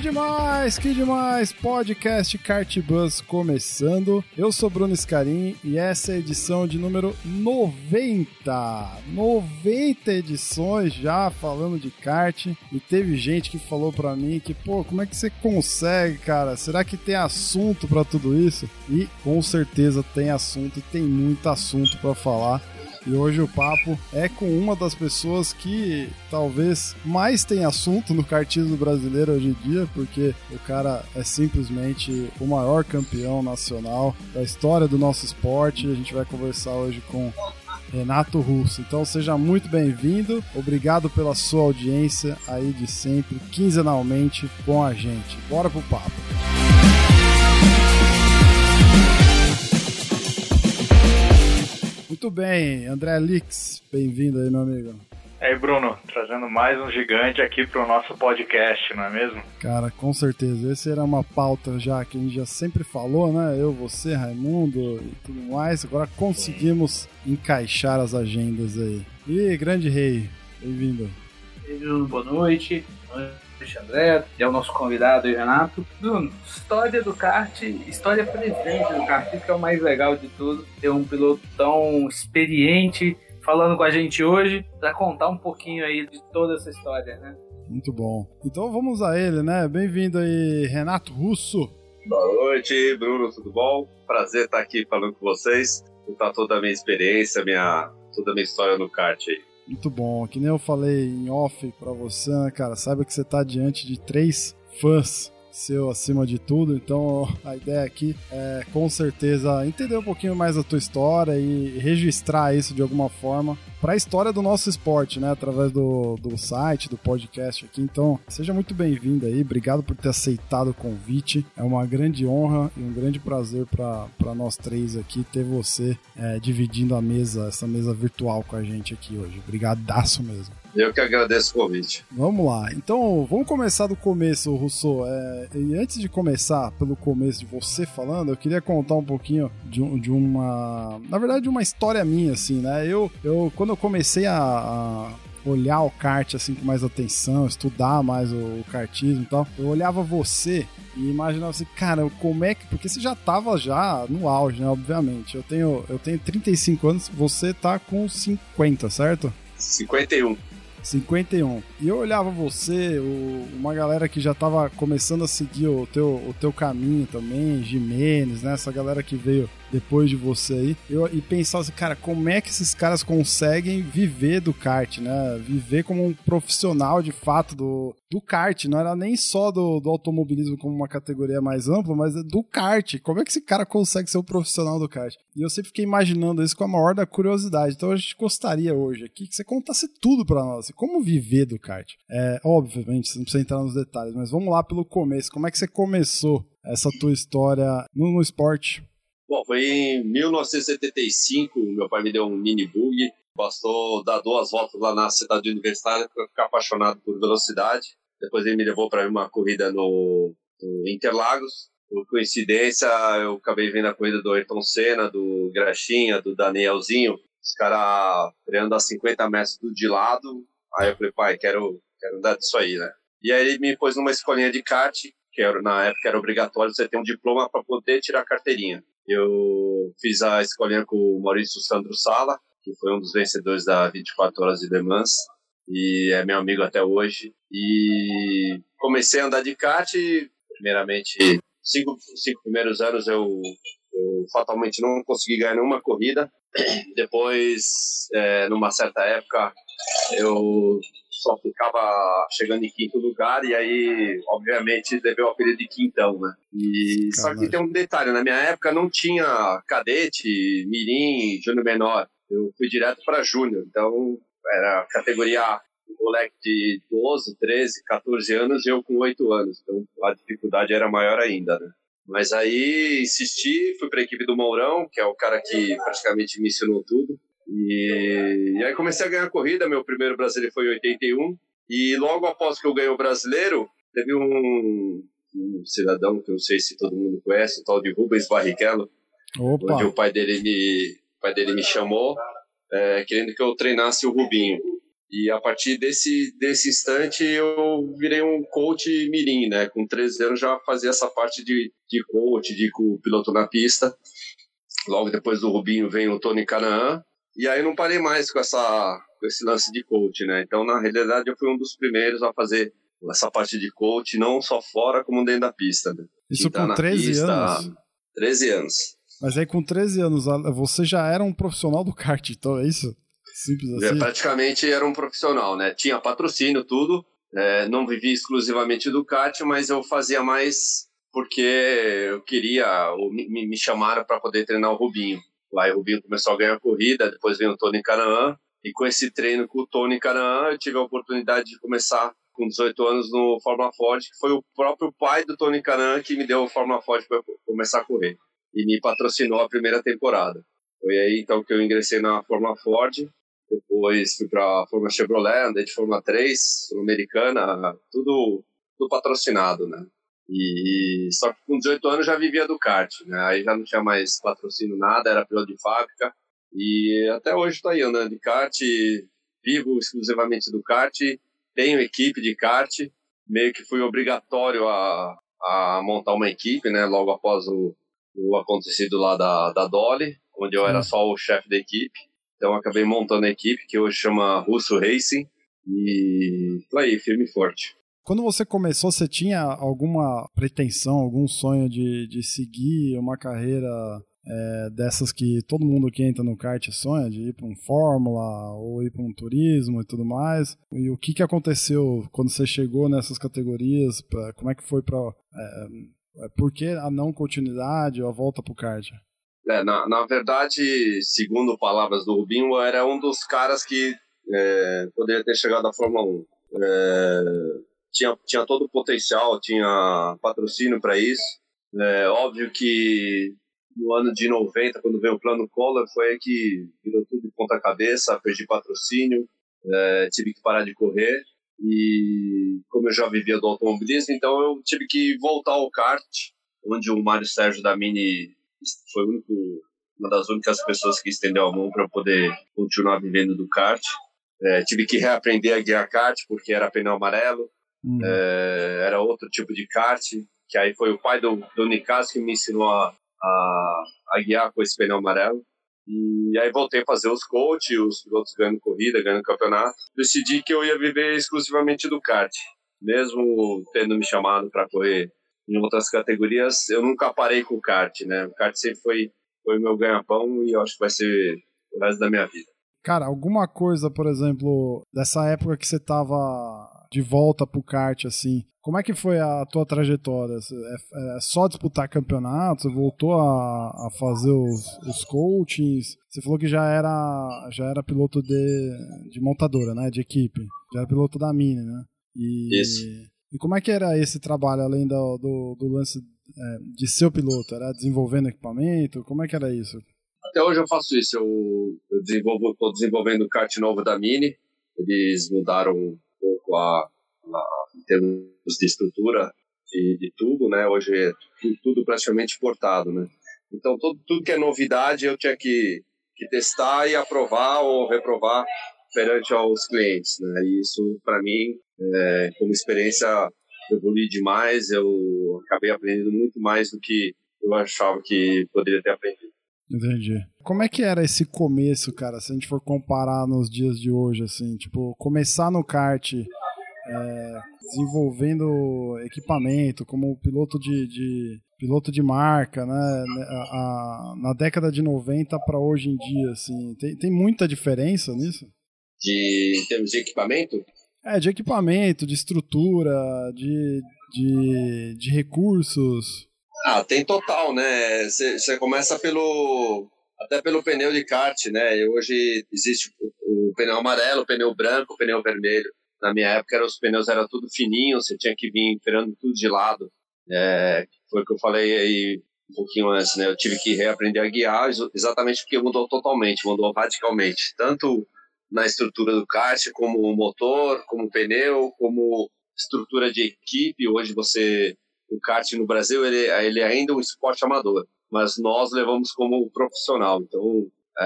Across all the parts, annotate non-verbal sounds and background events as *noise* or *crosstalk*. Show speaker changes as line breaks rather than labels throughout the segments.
Demais, que demais! Podcast Kart Bus começando. Eu sou Bruno Scarim e essa é a edição de número 90. 90 edições já falando de kart. E teve gente que falou pra mim que, pô, como é que você consegue, cara? Será que tem assunto para tudo isso? E com certeza tem assunto e tem muito assunto para falar. E hoje o papo é com uma das pessoas que talvez mais tem assunto no kartismo brasileiro hoje em dia, porque o cara é simplesmente o maior campeão nacional da história do nosso esporte. A gente vai conversar hoje com Renato Russo. Então seja muito bem-vindo, obrigado pela sua audiência aí de sempre, quinzenalmente com a gente. Bora pro papo. Muito bem, André Lix, bem-vindo aí, meu amigo.
E aí, Bruno, trazendo mais um gigante aqui pro nosso podcast, não é mesmo?
Cara, com certeza. Essa era uma pauta já que a gente já sempre falou, né? Eu, você, Raimundo e tudo mais. Agora conseguimos encaixar as agendas aí. E grande rei, bem-vindo.
Boa noite. Boa noite. André, é o nosso convidado aí, Renato. Bruno, história do kart, história presente do kart, isso que é o mais legal de tudo. Ter um piloto tão experiente falando com a gente hoje para contar um pouquinho aí de toda essa história, né?
Muito bom. Então vamos a ele, né? Bem-vindo aí, Renato Russo.
Boa noite, Bruno, tudo bom? Prazer estar aqui falando com vocês, contar toda a minha experiência, minha, toda a minha história no kart aí.
Muito bom. Que nem eu falei em off pra você, né, cara? Saiba que você tá diante de três fãs seu acima de tudo. Então a ideia aqui é com certeza entender um pouquinho mais da tua história e registrar isso de alguma forma para a história do nosso esporte, né? Através do, do site, do podcast aqui. Então, seja muito bem-vindo aí. Obrigado por ter aceitado o convite. É uma grande honra e um grande prazer para nós três aqui ter você é, dividindo a mesa, essa mesa virtual com a gente aqui hoje. Obrigadaço mesmo.
Eu que agradeço o convite.
Vamos lá. Então, vamos começar do começo, Rousseau. É, e antes de começar pelo começo de você falando, eu queria contar um pouquinho de, de uma. Na verdade, de uma história minha, assim, né? Eu, eu quando eu comecei a, a olhar o kart assim com mais atenção, estudar mais o, o kartismo e tal, eu olhava você e imaginava assim, cara, como é que. Porque você já tava já no auge, né? Obviamente. Eu tenho, eu tenho 35 anos, você tá com 50, certo?
51.
51. E eu olhava você, o, uma galera que já tava começando a seguir o teu, o teu caminho também, Jimenez, né? Essa galera que veio depois de você aí. Eu, e pensava assim, cara, como é que esses caras conseguem viver do kart, né? Viver como um profissional de fato do, do kart. Não era nem só do, do automobilismo como uma categoria mais ampla, mas do kart. Como é que esse cara consegue ser um profissional do kart? E eu sempre fiquei imaginando isso com a maior da curiosidade. Então a gente gostaria hoje aqui que você contasse tudo para nós. Assim, como viver do kart? É, obviamente, você não precisa entrar nos detalhes, mas vamos lá pelo começo. Como é que você começou essa tua história no, no esporte?
Bom, foi em 1975, meu pai me deu um mini bug, bastou dar duas voltas lá na cidade universitária para ficar apaixonado por velocidade. Depois ele me levou para uma corrida no, no, Interlagos. Por coincidência, eu acabei vendo a corrida do Ayrton Senna, do Graxinha, do Danielzinho, os caras freando a 50 metros de lado. Aí eu falei, pai, quero, quero andar disso aí, né? E aí ele me pôs numa escolinha de kart, que era, na época era obrigatório você ter um diploma para poder tirar a carteirinha. Eu fiz a escolinha com o Maurício Sandro Sala, que foi um dos vencedores da 24 Horas de Le Mans e é meu amigo até hoje. E comecei a andar de kart, primeiramente, cinco, cinco primeiros anos eu, eu fatalmente não consegui ganhar nenhuma corrida. Depois, é, numa certa época, eu só ficava chegando em quinto lugar e aí, obviamente, levei o apelido de quintão, né? E só que tem um detalhe, na minha época não tinha cadete, mirim, júnior menor. Eu fui direto para júnior, então era categoria A. moleque de 12, 13, 14 anos e eu com 8 anos. Então a dificuldade era maior ainda, né? Mas aí insisti, fui para a equipe do Mourão, que é o cara que praticamente me ensinou tudo. E, e aí comecei a ganhar corrida. Meu primeiro brasileiro foi em 81. E logo após que eu ganhei o brasileiro, teve um, um cidadão que eu não sei se todo mundo conhece, o tal de Rubens Barrichello,
Opa.
onde o pai dele me, pai dele me chamou, é, querendo que eu treinasse o Rubinho. E a partir desse, desse instante eu virei um coach mirim, né? Com 13 anos já fazia essa parte de, de coach, de com o piloto na pista. Logo depois do Rubinho vem o Tony Canaan. E aí não parei mais com, essa, com esse lance de coach, né? Então, na realidade, eu fui um dos primeiros a fazer essa parte de coach, não só fora, como dentro da pista. Né?
Isso
Então,
com
na
13
pista,
anos?
13 anos.
Mas aí com 13 anos, você já era um profissional do kart, então é isso? Simples
Eu
assim?
praticamente era um profissional, né? Tinha patrocínio, tudo. É, não vivia exclusivamente do kart, mas eu fazia mais porque eu queria, ou me, me chamaram para poder treinar o Rubinho. Lá o Rubinho começou a ganhar corrida, depois veio o Tony Canaan. E com esse treino com o Tony Canaan, eu tive a oportunidade de começar com 18 anos no Fórmula Ford, que foi o próprio pai do Tony Canaan que me deu o Fórmula Ford para começar a correr. E me patrocinou a primeira temporada. Foi aí então que eu ingressei na Fórmula Ford. Depois fui para a Fórmula Chevrolet, andei de Fórmula 3, Sul-Americana, tudo, tudo patrocinado, né? E só que com 18 anos já vivia do kart, né? Aí já não tinha mais patrocínio nada, era piloto de fábrica. E até hoje estou aí andando de kart, vivo exclusivamente do kart, tenho equipe de kart, meio que fui obrigatório a, a montar uma equipe, né? Logo após o, o acontecido lá da, da Dolly, onde eu era só o chefe da equipe. Então acabei montando a equipe, que hoje chama Russo Racing, e tô aí, firme e forte.
Quando você começou, você tinha alguma pretensão, algum sonho de, de seguir uma carreira é, dessas que todo mundo que entra no kart sonha, de ir para um Fórmula ou ir para um turismo e tudo mais? E o que, que aconteceu quando você chegou nessas categorias? Pra, como é que foi para. É, por que a não continuidade ou a volta para o kart?
É, na, na verdade, segundo palavras do Rubinho, eu era um dos caras que é, poderia ter chegado à Fórmula 1. É, tinha, tinha todo o potencial, tinha patrocínio para isso. É, óbvio que no ano de 90, quando veio o plano Collor, foi aí que virou tudo de ponta cabeça, perdi patrocínio, é, tive que parar de correr. E como eu já vivia do automobilismo, então eu tive que voltar ao kart, onde o Mário Sérgio da Mini foi único, uma das únicas pessoas que estendeu a mão para poder continuar vivendo do kart. É, tive que reaprender a guiar kart, porque era pneu amarelo,
Hum.
é, era outro tipo de kart, que aí foi o pai do, do Nicasso que me ensinou a, a, a guiar com esse pneu amarelo. E aí voltei a fazer os coach, os pilotos ganhando corrida, ganhando campeonato. Decidi que eu ia viver exclusivamente do kart. Mesmo tendo me chamado para correr em outras categorias, eu nunca parei com o kart, né? O kart sempre foi foi meu ganha-pão e eu acho que vai ser o resto da minha vida.
Cara, alguma coisa, por exemplo, dessa época que você tava de volta pro kart, assim, como é que foi a tua trajetória? É, é só disputar campeonato? Você voltou a, a fazer os, os coachings? Você falou que já era, já era piloto de, de montadora, né? De equipe. Já era piloto da Mini, né? E,
Isso.
E como é que era esse trabalho, além do, do, do lance é, de ser piloto? Era desenvolvendo equipamento? Como é que era isso?
Até hoje eu faço isso. Eu, eu desenvolvo, estou desenvolvendo o kart novo da Mini. Eles mudaram pouco a, a em termos de estrutura de, tudo, né? Hoje é tudo, tudo praticamente importado, né? Então tudo, tudo que é novidade eu tinha que, que testar e aprovar ou reprovar perante aos clientes, né? E isso para mim, é, como experiência, eu evolui demais. Eu acabei aprendendo muito mais do que eu achava que poderia ter aprendido.
Entendi. Como é que era esse começo, cara, se a gente for comparar nos dias de hoje, assim, tipo, começar no kart é, desenvolvendo equipamento, como piloto de, de piloto de marca, né, a, a, na década de 90 para hoje em dia, assim, tem, tem muita diferença nisso?
De, em termos de equipamento?
É, de equipamento, de estrutura, de, de, de recursos.
Ah, tem total, né? Você começa pelo até pelo pneu de kart, né? E hoje existe o, o, pneu amarelo, o pneu branco, o pneu vermelho. Na minha época, os pneus eram tudo fininhos, você tinha que vir virando tudo de lado. É, foi o que eu falei aí um pouquinho antes, né? Eu tive que reaprender a guiar exatamente porque mudou totalmente, mudou radicalmente. Tanto na estrutura do kart, como o motor, como o pneu, como estrutura de equipe. Hoje você, o kart no Brasil, ele, ele é ainda um esporte amador, mas nós levamos como profissional. Então, é,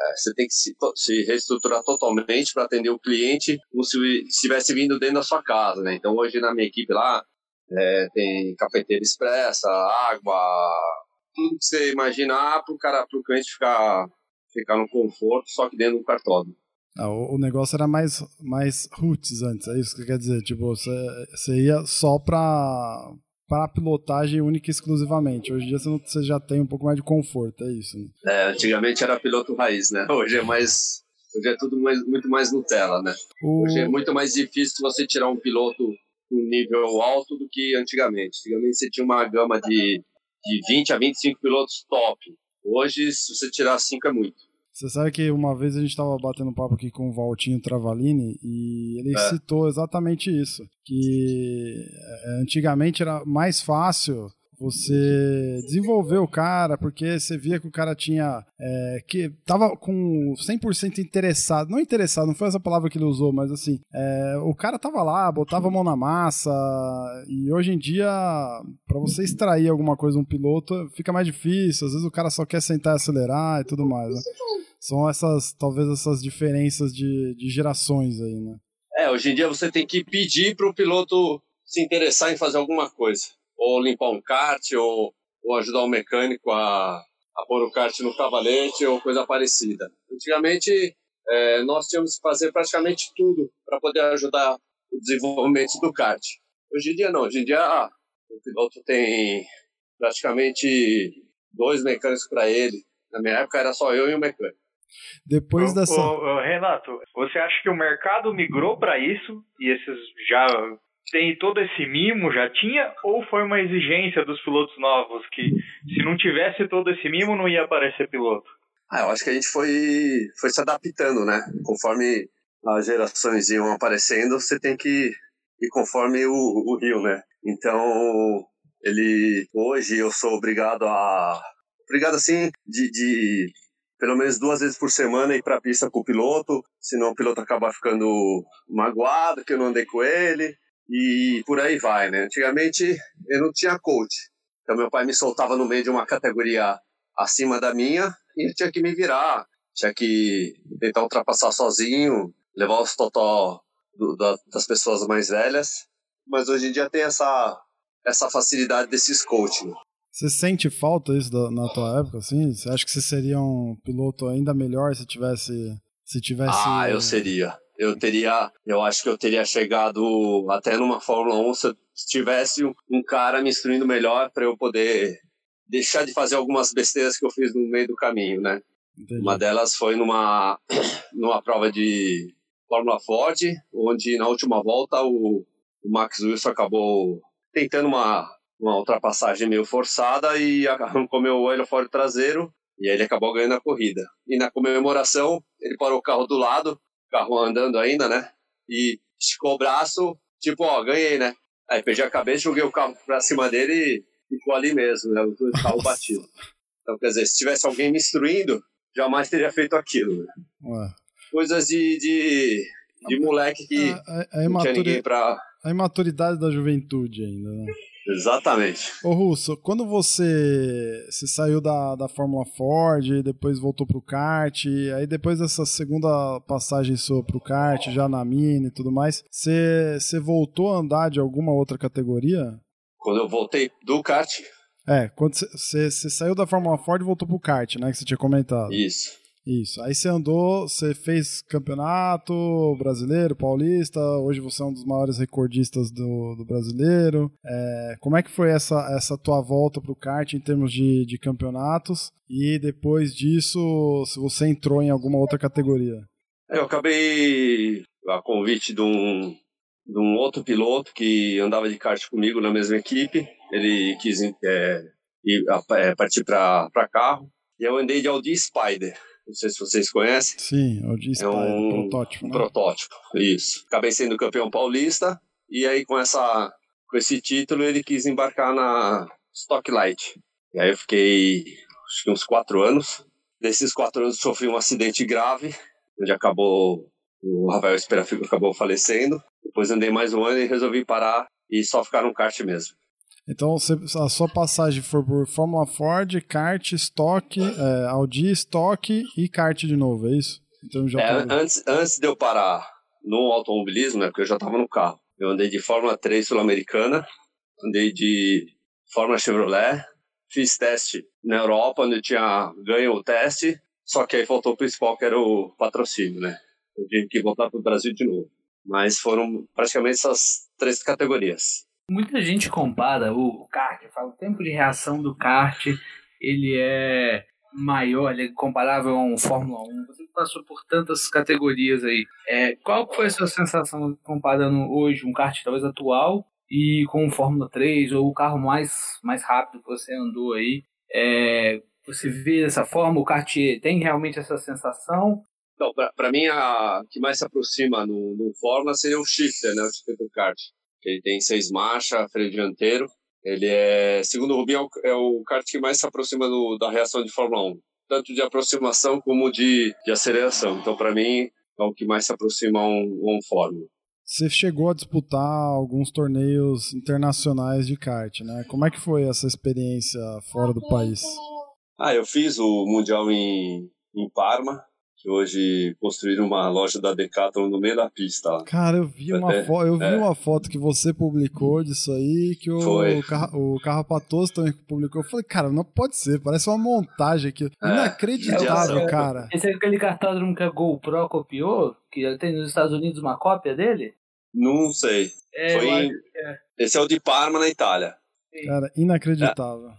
é você tem que se, se reestruturar totalmente para atender o cliente como se estivesse vindo dentro da sua casa, né? Então, hoje na minha equipe lá, é, tem cafeteira expressa, água, tudo que você imaginar para o cliente ficar, ficar no conforto, só que dentro do cartódromo.
Ah, o, o, negócio era mais, mais roots antes, é isso que quer dizer? Tipo, você, ia só para para pilotagem única e exclusivamente. Hoje em dia você, não, você, já tem um pouco mais de conforto, é isso. Né?
É, antigamente era piloto raiz, né? Hoje é mais. Hoje é tudo mais, muito mais Nutella, né? O... Hoje é muito mais difícil você tirar um piloto um nível alto do que antigamente. Antigamente você tinha uma gama de, de 20 a 25 pilotos top. Hoje, se você tirar 5 é muito.
Você sabe que uma vez a gente estava batendo papo aqui com o Valtinho Travalini e ele é. citou exatamente isso, que é, antigamente era mais fácil você desenvolver o cara, porque você via que o cara tinha. É, que tava com 100% interessado. Não interessado, não foi essa palavra que ele usou, mas assim. É, o cara tava lá, botava a mão na massa. E hoje em dia, para você extrair alguma coisa um piloto, fica mais difícil. Às vezes o cara só quer sentar e acelerar e tudo mais. Né? São essas, talvez, essas diferenças de, de gerações aí, né?
É, hoje em dia você tem que pedir para o piloto se interessar em fazer alguma coisa ou limpar um kart, ou, ou ajudar o mecânico a, a pôr o kart no cavalete, ou coisa parecida. Antigamente, é, nós tínhamos que fazer praticamente tudo para poder ajudar o desenvolvimento do kart. Hoje em dia, não. Hoje em dia, ah, o piloto tem praticamente dois mecânicos para ele. Na minha época, era só eu e o mecânico.
Depois dessa.
Renato, você acha que o mercado migrou para isso e esses já tem todo esse mimo, já tinha, ou foi uma exigência dos pilotos novos que se não tivesse todo esse mimo não ia aparecer piloto?
Ah, eu acho que a gente foi, foi se adaptando, né? Conforme as gerações iam aparecendo, você tem que ir conforme o, o rio, né? Então, ele hoje eu sou obrigado a obrigado assim de, de pelo menos duas vezes por semana ir para a pista com o piloto, senão o piloto acaba ficando magoado que eu não andei com ele e por aí vai, né? Antigamente eu não tinha coach, então meu pai me soltava no meio de uma categoria acima da minha e eu tinha que me virar, tinha que tentar ultrapassar sozinho, levar os totó do, da, das pessoas mais velhas, mas hoje em dia tem essa essa facilidade desses coaching.
Você sente falta isso da, na tua época, assim? Você acha que você seria um piloto ainda melhor se tivesse se tivesse
Ah, eu seria eu teria, eu acho que eu teria chegado até numa Fórmula 1 se tivesse um cara me instruindo melhor para eu poder deixar de fazer algumas besteiras que eu fiz no meio do caminho, né? Entendi. Uma delas foi numa *coughs* numa prova de Fórmula Ford, onde na última volta o, o Max Wilson acabou tentando uma uma ultrapassagem meio forçada e arrancou meu aerofólio traseiro e aí ele acabou ganhando a corrida. E na comemoração, ele parou o carro do lado, carro andando ainda, né? E esticou o braço, tipo, ó, ganhei, né? Aí perdi a cabeça, joguei o carro pra cima dele e ficou ali mesmo, né? O carro batido. Então, quer dizer, se tivesse alguém me instruindo, jamais teria feito aquilo, né? Ué. Coisas de, de, de moleque que a, a, a não tinha ninguém pra...
A imaturidade da juventude ainda, né?
Exatamente.
Ô Russo, quando você, você saiu da, da Fórmula Ford, depois voltou pro kart, aí depois dessa segunda passagem sua pro kart, já na Mini e tudo mais, você, você voltou a andar de alguma outra categoria?
Quando eu voltei do kart?
É, quando você, você saiu da Fórmula Ford e voltou pro kart, né, que você tinha comentado.
Isso.
Isso. Aí você andou, você fez campeonato brasileiro, paulista. Hoje você é um dos maiores recordistas do, do brasileiro. É, como é que foi essa, essa tua volta para o kart em termos de, de campeonatos? E depois disso, se você entrou em alguma outra categoria?
Eu acabei a convite de um, de um outro piloto que andava de kart comigo na mesma equipe. Ele quis é, é, partir para carro. E eu andei de Audi Spider Não sei se vocês conhecem.
Sim, o de
É um
protótipo.
Um
Né?
protótipo, isso. Acabei sendo campeão paulista e aí com essa com esse título ele quis embarcar na Stock Light. E aí eu fiquei acho que uns quatro anos. Desses quatro anos sofri um acidente grave, onde acabou o Rafael Esperafico acabou falecendo. Depois andei mais um ano e resolvi parar e só ficar no kart mesmo.
Então você, a sua passagem foi por Fórmula Ford, kart, Stock, é, Audi, Stock e kart de novo, é isso? Então já
É, antes, antes de eu parar no automobilismo, né, porque eu já estava no carro, eu andei de Fórmula 3 Sul-Americana, andei de Fórmula Chevrolet, fiz teste na Europa, onde eu tinha ganho o teste, só que aí faltou o principal, que era o patrocínio, né? Eu tive que voltar para o Brasil de novo. Mas foram praticamente essas três categorias.
Muita gente compara o kart, fala o tempo de reação do kart, ele é maior, ele é comparável a um Fórmula 1. Você passou por tantas categorias aí. É, qual foi a sua sensação comparando hoje um kart talvez atual e com o Fórmula 3 ou o carro mais, mais rápido que você andou aí? É, você vê dessa forma, o kart tem realmente essa sensação?
Então, para mim, a que mais se aproxima no, no Fórmula seria o shifter, né? O shifter do kart. Ele tem seis marchas, freio dianteiro. Ele é, segundo o Rubinho, é o, é o kart que mais se aproxima do, da reação de Fórmula 1. Tanto de aproximação como de, de aceleração. Então, para mim, é o que mais se aproxima a um, um Fórmula.
Você chegou a disputar alguns torneios internacionais de kart, né? Como é que foi essa experiência fora do país?
Ah, eu fiz o Mundial em, em Parma, que hoje construíram uma loja da Decathlon no meio da pista lá.
Cara, eu vi uma,
É,
fo eu vi
é.
uma foto que você publicou disso aí, que o,
Foi.
o, Carra, o Carrapatoso também publicou. Eu falei, cara, não pode ser, parece uma montagem aqui. Inacreditável,
é,
cara.
Esse é aquele cartódromo que a GoPro copiou, que tem nos Estados Unidos uma cópia dele?
Não sei.
É,
Foi em-
é.
Esse é o de Parma, na Itália.
Cara, inacreditável.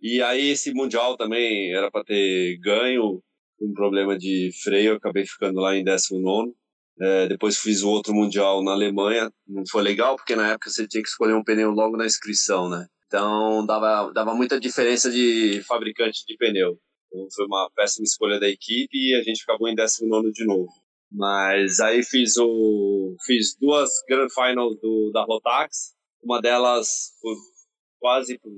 E aí esse mundial também era para ter ganho um problema de freio, acabei ficando lá em 19 é, depois fiz o outro mundial na Alemanha, não foi legal porque na época você tinha que escolher um pneu logo na inscrição, né? Então dava, dava muita diferença de fabricante de pneu. Então foi uma péssima escolha da equipe e a gente acabou em 19 de novo. Mas aí fiz o fiz duas Grand Finals do, da Rotax, uma delas por quase por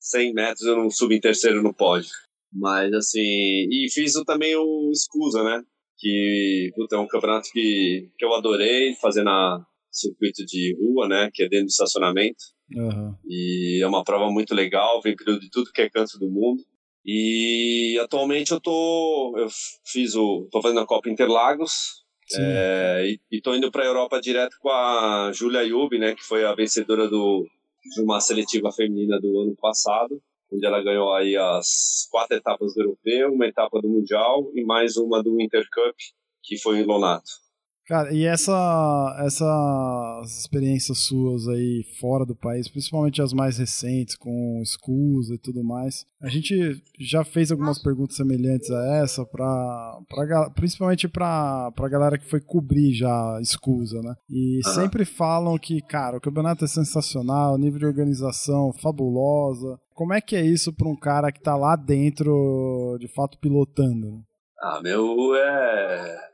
100 metros eu não subi em terceiro no pódio. Mas assim, e fiz também o Escusa, né? Que puta, é um campeonato que, que eu adorei fazer na circuito de rua, né? Que é dentro do estacionamento.
Aham.
E é uma prova muito legal, vem período de tudo que é canto do mundo. E atualmente eu tô. Eu fiz o. tô fazendo a Copa Interlagos. É, e, e tô indo pra Europa direto com a Julia Yubi, né? Que foi a vencedora do, de uma seletiva feminina do ano passado. Onde ela ganhou aí as quatro etapas do europeu, uma etapa do mundial e mais uma do Intercup, que foi em Lonato.
Cara, e essa, essas experiências suas aí fora do país, principalmente as mais recentes, com escusa e tudo mais, a gente já fez algumas perguntas semelhantes a essa, pra, pra, principalmente pra, pra galera que foi cobrir já escusa, né? E sempre falam que, cara, o campeonato é sensacional, nível de organização fabulosa. Como é que é isso pra um cara que tá lá dentro, de fato, pilotando? né?
Ah, meu, é.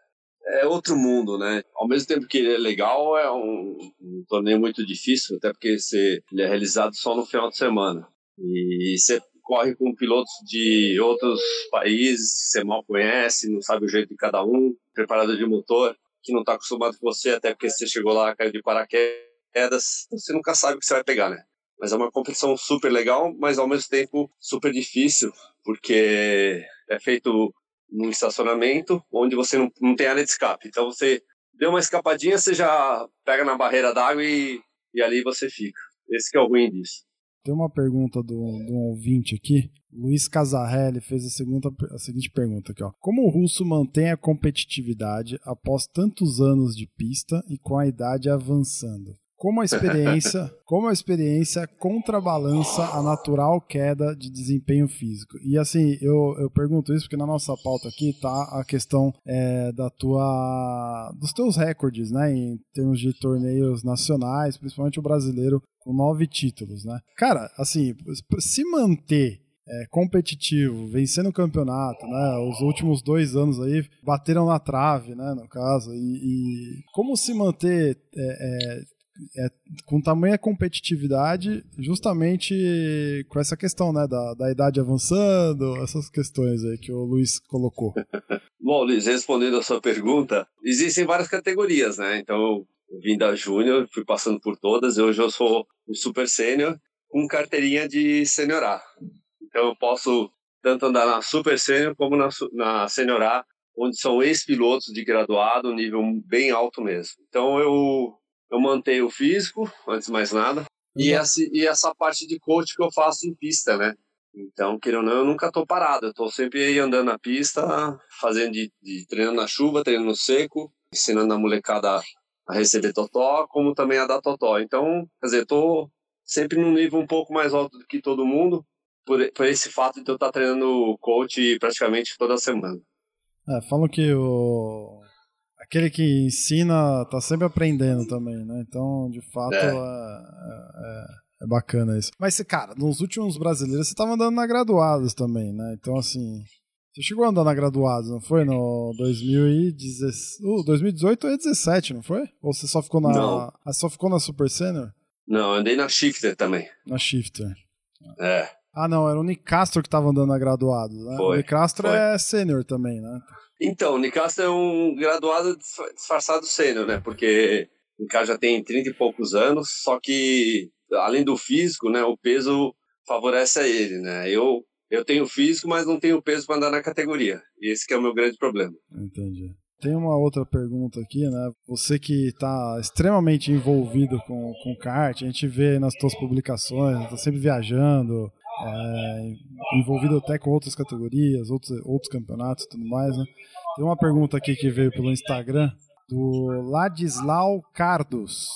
É outro mundo, né? Ao mesmo tempo que ele é legal, é um, um torneio muito difícil, até porque você, ele é realizado só no final de semana. E você corre com pilotos de outros países que você mal conhece, não sabe o jeito de cada um, preparador de motor que não está acostumado com você, até porque você chegou lá, caiu de paraquedas, você nunca sabe o que você vai pegar, né? Mas é uma competição super legal, mas ao mesmo tempo super difícil, porque é feito num estacionamento onde você não, não tem área de escape. Então você deu uma escapadinha, você já pega na barreira d'água e, e ali você fica. Esse é o ruim disso.
Tem uma pergunta do, do ouvinte aqui. Luiz Casarelli fez a, segunda, a seguinte pergunta aqui, ó. Como o russo mantém a competitividade após tantos anos de pista e com a idade avançando? Como a experiência, *laughs* como a experiência contrabalança a natural queda de desempenho físico? E assim, eu, eu pergunto isso porque na nossa pauta aqui tá a questão é, da tua, dos teus recordes, né, em termos de torneios nacionais, principalmente o brasileiro com nove títulos, né? Cara, assim, se manter é, competitivo, vencendo o campeonato, né? Os últimos dois anos aí bateram na trave, né? No caso, e, e como se manter é, é, é, com tamanha competitividade, justamente com essa questão, né, da, da idade avançando, essas questões aí que o Luiz colocou. *laughs*
Bom, Luiz, respondendo a sua pergunta, existem várias categorias, né? Então, eu vim da Júnior, fui passando por todas, e hoje eu sou um super sênior com carteirinha de sênior A. Então, eu posso tanto andar na super sênior como na, na sênior A, onde são ex-pilotos de graduado, nível bem alto mesmo. Então, eu eu mantenho o físico, antes de mais nada, e, uhum. essa, e essa parte de coach que eu faço em pista, né? Então, querendo ou não, eu nunca estou parado, eu estou sempre aí andando na pista, fazendo de, de treinando na chuva, treinando no seco, ensinando a molecada a receber totó, como também a dar totó. Então, quer dizer, estou sempre num nível um pouco mais alto do que todo mundo, por, por esse fato de eu estar treinando coach praticamente toda semana.
É, falam que o aquele que ensina tá sempre aprendendo também, né? Então, de fato, é. É, é, é, bacana isso. Mas, cara, nos últimos brasileiros você tava andando na graduados também, né? Então, assim. Você chegou a andar na graduados, não foi? No 2016, uh, 2018 ou 2017, não foi? Ou você só ficou na. Não. Ah, só ficou na Super Senior?
Não, andei na Shifter também.
Na Shifter.
É.
Ah, não, era o Nicastro que tava andando na graduados, né? Foi, o Nicastro foi. é sênior também, né?
Então, o Nicastro é um graduado disfarçado sênior, né? Porque o cara já tem 30 e poucos anos, só que além do físico, né, o peso favorece a ele, né? Eu eu tenho físico, mas não tenho peso para andar na categoria. E esse é o meu grande problema.
Entendi. Tem uma outra pergunta aqui, né? Você que está extremamente envolvido com, com kart, a gente vê nas suas publicações, está sempre viajando, é, envolvido até com outras categorias, outros, outros campeonatos e tudo mais, né? Tem uma pergunta aqui que veio pelo Instagram do Ladislau Cardos.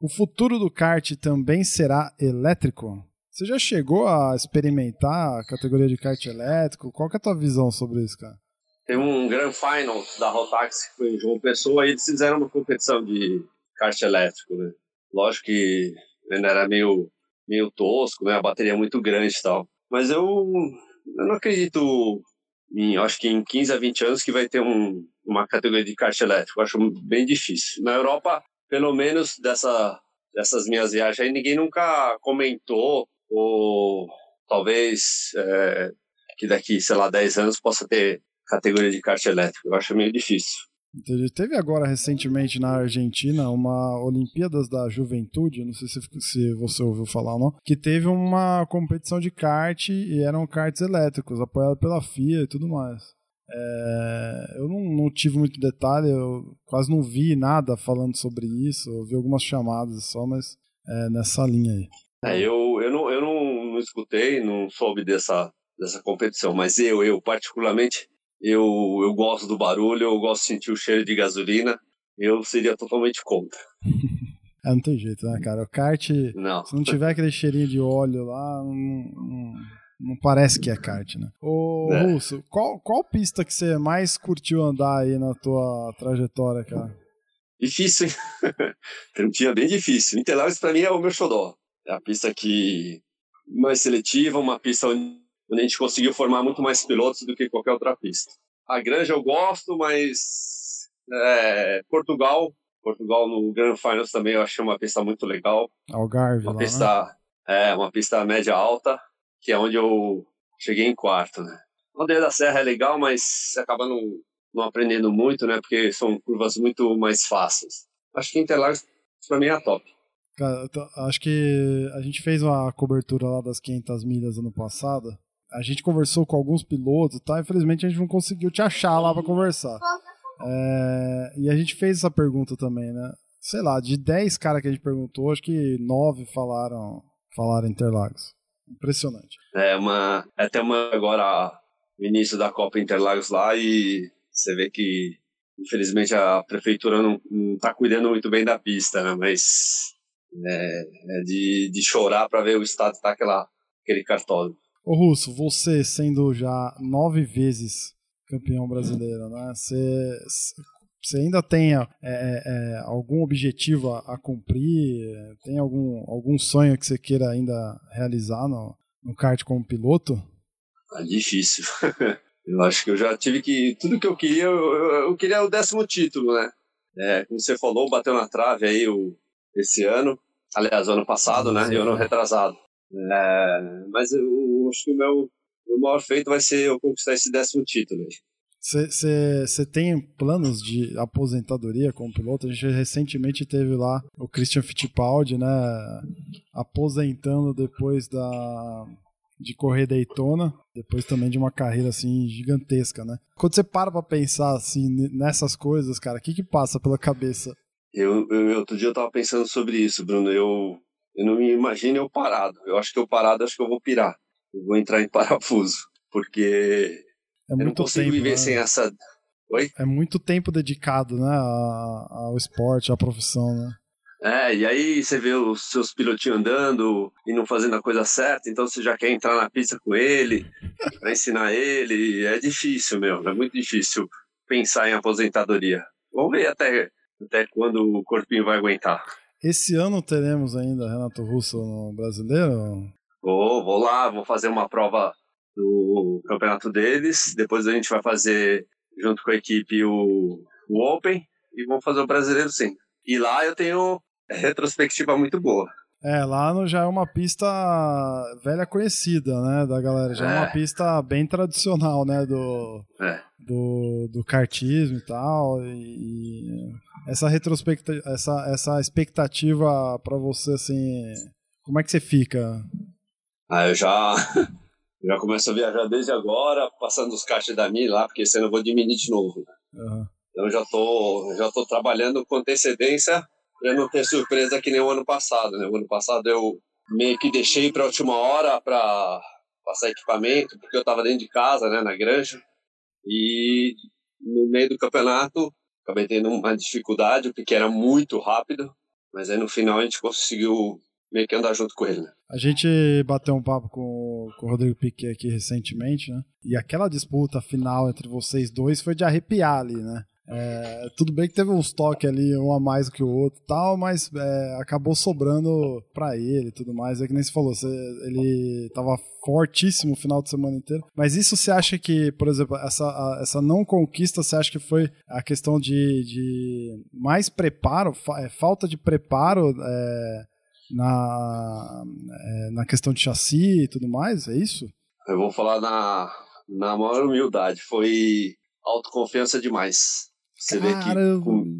O futuro do kart também será elétrico? Você já chegou a experimentar a categoria de kart elétrico? Qual é a tua visão sobre isso, cara?
Tem um Grand Final da Rotax que foi em João Pessoa e eles fizeram uma competição de kart elétrico, né? Lógico que ainda era meio meio tosco, né? A bateria é muito grande e tal. Mas eu, eu não acredito em, acho que em 15 a 20 anos que vai ter um, uma categoria de kart elétrico. Eu acho bem difícil. Na Europa, pelo menos dessa, dessas minhas viagens aí, ninguém nunca comentou ou talvez é, que daqui, sei lá, 10 anos possa ter categoria de kart elétrico. Eu acho meio difícil.
Teve agora recentemente na Argentina uma Olimpíadas da Juventude, não sei se, se você ouviu falar ou não, que teve uma competição de kart e eram karts elétricos, apoiado pela FIA e tudo mais. É, eu não, não, tive muito detalhe, eu quase não vi nada falando sobre isso, eu vi algumas chamadas só, mas é nessa linha aí.
É, eu, eu, não, eu não, não escutei, não soube dessa, dessa competição, mas eu, eu particularmente, eu, eu gosto do barulho, eu gosto de sentir o cheiro de gasolina, eu seria totalmente contra. *laughs*
é, não tem jeito, né, cara? O kart, não. se não tiver aquele cheirinho de óleo lá, não, não, não parece que é kart, né? Ô, é. Russo, qual, qual pista que você mais curtiu andar aí na tua trajetória, cara?
Difícil, hein? *laughs* Perguntinha bem difícil. Interlagos pra mim é o meu xodó. É a pista que mais seletiva, uma pista onde onde a gente conseguiu formar muito mais pilotos do que qualquer outra pista. A Granja eu gosto, mas é, Portugal, Portugal no Grand Finals também eu achei uma pista muito legal.
Algarve,
uma
lá,
pista,
né?
é, uma pista média alta, que é onde eu cheguei em quarto, né? Aldeia da Serra é legal, mas você acaba não, não aprendendo muito, né? Porque são curvas muito mais fáceis. Acho que Interlagos para mim é a top.
Cara, acho que a gente fez uma cobertura lá das 500 milhas ano passado a gente conversou com alguns pilotos, tá? Infelizmente a gente não conseguiu te achar lá para conversar. É, e a gente fez essa pergunta também, né? Sei lá, de 10 caras que a gente perguntou, acho que 9 falaram, falaram Interlagos. Impressionante.
É uma. É até uma agora o início da Copa Interlagos lá e você vê que infelizmente a prefeitura não, está cuidando muito bem da pista, né? Mas é, é de, de chorar para ver o estado tá aquela aquele cartório.
Ô Russo, você sendo já nove vezes campeão brasileiro, né? Você, você ainda tem é, é, é, algum objetivo a, a, cumprir? Tem algum, algum sonho que você queira ainda realizar no, no kart como piloto?
Ah, difícil. *laughs* eu acho que eu já tive que. Tudo que eu queria, eu, eu, eu queria o décimo título, né? É, como você falou, bateu na trave aí o, esse ano. Aliás, o ano passado, né? E o ano retrasado. É, mas eu, eu acho que o meu, o maior feito vai ser eu conquistar esse décimo título.
Você tem planos de aposentadoria como piloto? A gente recentemente teve lá o Christian Fittipaldi, né? Aposentando depois da, de correr Daytona, depois também de uma carreira assim gigantesca, né? Quando você para pra pensar assim nessas coisas, cara, o que que passa pela cabeça?
Eu, eu outro dia eu tava pensando sobre isso, Bruno. Eu eu não me imagino eu parado. Eu acho que eu parado, acho que eu vou pirar. Eu vou entrar em *laughs* parafuso, porque é muito eu não consigo tempo, viver né? sem essa. Oi?
É muito tempo dedicado, né, ao esporte, à profissão, né?
É, e aí você vê os seus pilotinhos andando e não fazendo a coisa certa, então você já quer entrar na pista com ele, *laughs* para ensinar ele. É difícil, meu, é muito difícil pensar em aposentadoria. Vamos ver até, até quando o corpinho vai aguentar.
Esse ano teremos ainda Renato Russo no brasileiro?
Vou, vou lá, vou fazer uma prova do campeonato deles, depois a gente vai fazer junto com a equipe o, o Open e vamos fazer o brasileiro sim. E lá eu tenho retrospectiva muito boa.
É, lá no, já é uma pista velha conhecida, né, da galera. Já é, é uma pista bem tradicional, né, do, é. do, do kartismo e tal. E, e essa retrospectiva, essa, essa expectativa para você, assim, como é que você fica?
Ah, eu já, *laughs* já começo a viajar desde agora, passando os caixas da minha lá, porque senão eu vou diminuir de novo. Uhum. Então eu já tô, já tô trabalhando com antecedência para não ter surpresa que nem o ano passado, né? O ano passado eu meio que deixei para a última hora para passar equipamento, porque eu estava dentro de casa, né, na granja. E no meio do campeonato acabei tendo uma dificuldade, porque era muito rápido, mas aí no final a gente conseguiu meio que andar junto com ele, né?
A gente bateu um papo com, com o Rodrigo Piquet aqui recentemente, né? E aquela disputa final entre vocês dois foi de arrepiar ali, né? É, tudo bem que teve uns toques ali, um a mais que o outro tal, mas é, acabou sobrando pra ele e tudo mais. É que nem você falou, você, ele tava fortíssimo o final de semana inteiro. Mas isso você acha que, por exemplo, essa, a, essa não conquista, você acha que foi a questão de, de mais preparo, fa, é, falta de preparo é, na, é, na questão de chassi e tudo mais? É isso?
Eu vou falar na, na maior humildade. Foi autoconfiança demais. Você Caramba. vê que com,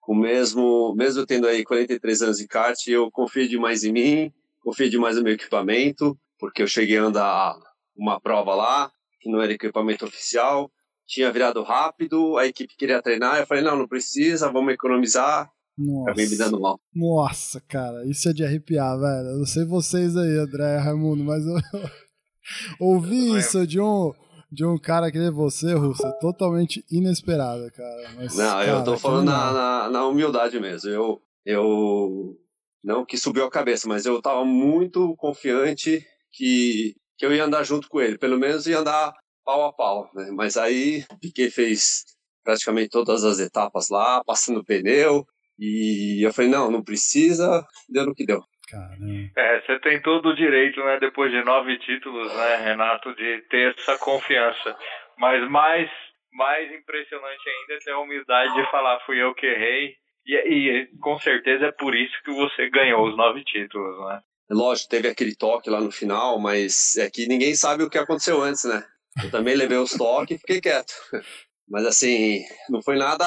com mesmo, mesmo tendo aí 43 anos de kart, eu confio demais em mim, confio demais no meu equipamento, porque eu cheguei a andar uma prova lá, que não era equipamento oficial, tinha virado rápido, a equipe queria treinar, eu falei, não, não precisa, vamos economizar, nossa. Acabei me dando mal.
Nossa, cara, isso é de arrepiar, velho. Eu não sei vocês aí, André Raimundo, mas eu *laughs* ouvi isso de um de um cara que nem você, Russo, é totalmente inesperado, cara. Mas,
não,
cara,
eu tô falando na, na, na, humildade mesmo. Eu, eu não que subiu a cabeça, mas eu tava muito confiante que, que eu ia andar junto com ele. Pelo menos ia andar pau a pau, né? Mas aí Piquet fez praticamente todas as etapas lá, passando pneu. E eu falei, não, não precisa, deu no que deu.
Caramba. É, você tem todo o direito, né, depois de nove títulos, né, Renato, de ter essa confiança. Mas mais, mais impressionante ainda é ter a humildade de falar, fui eu que errei. E, e com certeza é por isso que você ganhou os nove títulos, né?
Lógico, teve aquele toque lá no final, mas é que ninguém sabe o que aconteceu antes, né? Eu também levei os toques e fiquei quieto. *laughs* Mas assim, não foi nada,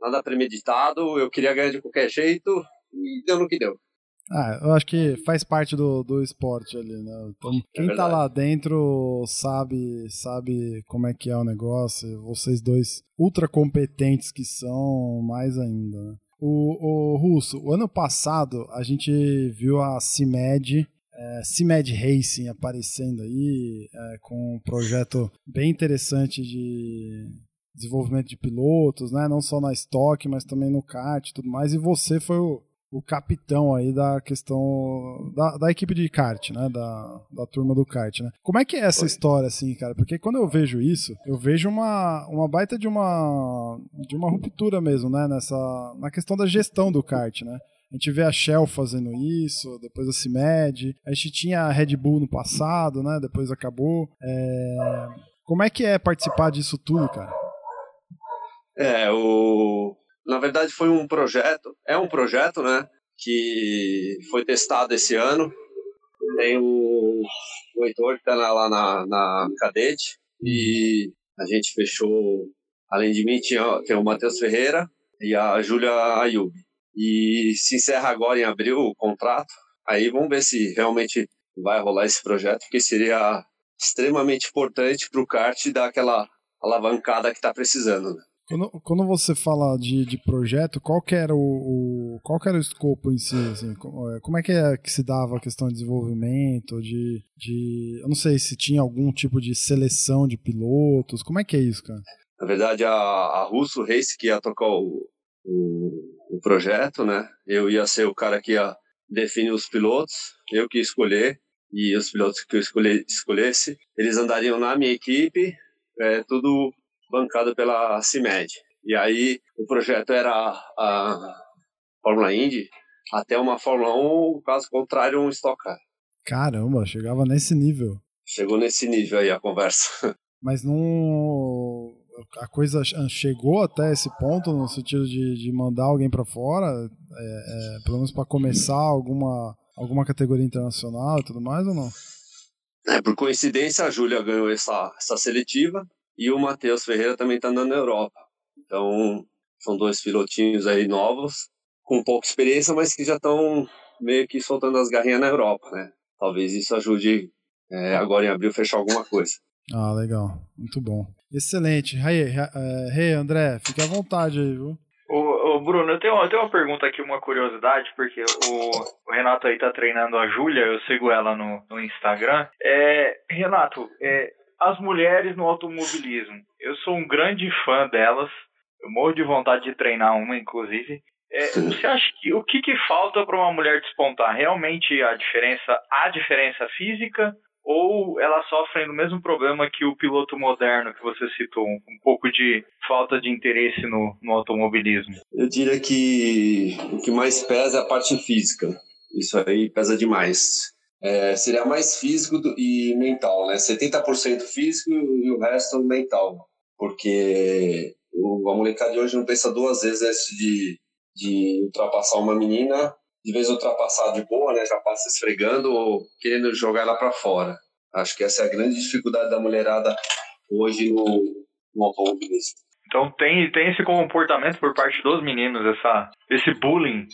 nada premeditado, eu queria ganhar de qualquer jeito e deu no que deu.
Ah, eu acho que faz parte do, do esporte ali, né? Então, quem é tá lá dentro sabe, sabe como é que é o negócio. Vocês dois ultra competentes que são, mais ainda. Né? O, o Russo, o ano passado a gente viu a CIMED, é, CIMED Racing aparecendo aí, é, com um projeto bem interessante de desenvolvimento de pilotos, né? Não só na estoque, mas também no kart e tudo mais. E você foi o o capitão aí da questão da, da equipe de kart, né? Da, da turma do kart, né? Como é que é essa Oi. história, assim, cara? Porque quando eu vejo isso, eu vejo uma, uma baita de uma, de uma ruptura mesmo, né? Nessa, na questão da gestão do kart, né? A gente vê a Shell fazendo isso, depois a CIMED. A gente tinha a Red Bull no passado, né? Depois acabou. É... Como é que é participar disso tudo, cara?
É, o... na verdade foi um projeto, é um projeto, né? Que foi testado esse ano. Tem o, o Heitor que tá lá na, na Cadete e a gente fechou, além de mim, tinha, tem o Matheus Ferreira e a Júlia Ayub. E se encerra agora em abril o contrato. Aí vamos ver se realmente vai rolar esse projeto, porque seria extremamente importante para o kart dar aquela alavancada que está precisando. Né?
Quando, quando você fala de, de projeto, qual que era o, o qual era o escopo em si? Assim, é, como é que, é que se dava a questão de desenvolvimento, de, de. Eu não sei se tinha algum tipo de seleção de pilotos. Como é que é isso, cara?
Na verdade, a, a Russo Race que ia tocar o, o, o projeto, né? Eu ia ser o cara que ia definir os pilotos, eu que ia escolher e os pilotos que eu escolher, escolhesse, eles andariam na minha equipe, é, tudo bancado pela CIMED. E aí o projeto era a Fórmula Indy até uma Fórmula 1, caso contrário, um Stock Car.
Caramba, chegava nesse nível.
Chegou nesse nível aí a conversa. *laughs*
Mas não. A coisa chegou até esse ponto, no sentido de, de mandar alguém para fora, é, é, pelo menos para começar alguma, alguma categoria internacional e tudo mais, ou não?
É, por coincidência, a Júlia ganhou essa, essa seletiva e o Matheus Ferreira também está andando na Europa. Então, são dois pilotinhos aí novos, com pouca experiência, mas que já estão meio que soltando as garrinhas na Europa, né? Talvez isso ajude é, agora em abril fechar alguma coisa.
Ah, legal. Muito bom. Excelente. Hey, hey, André, fique à vontade aí, viu?
Ô, ô, Bruno, eu tenho, eu tenho uma pergunta aqui, uma curiosidade, porque o, o Renato aí tá treinando a Júlia, eu sigo ela no, no Instagram. É, Renato, é, as mulheres no automobilismo. Eu sou um grande fã delas. Eu morro de vontade de treinar uma, inclusive. É, você acha que o que, que falta para uma mulher despontar? Realmente a diferença, a diferença física ou elas sofrem do mesmo problema que o piloto moderno que você citou, um pouco de falta de interesse no, no automobilismo?
Eu diria que o que mais pesa é a parte física. Isso aí pesa demais é, seria mais físico e mental, né? 70% físico e o resto mental. Porque o, a molecada de hoje não pensa duas vezes antes de, de ultrapassar uma menina, de vez ultrapassar de boa, né? Já passa esfregando ou querendo jogar ela para fora. Acho que essa é a grande dificuldade da mulherada hoje no, no automobilismo.
Então tem, tem esse comportamento por parte dos meninos, essa, esse bullying.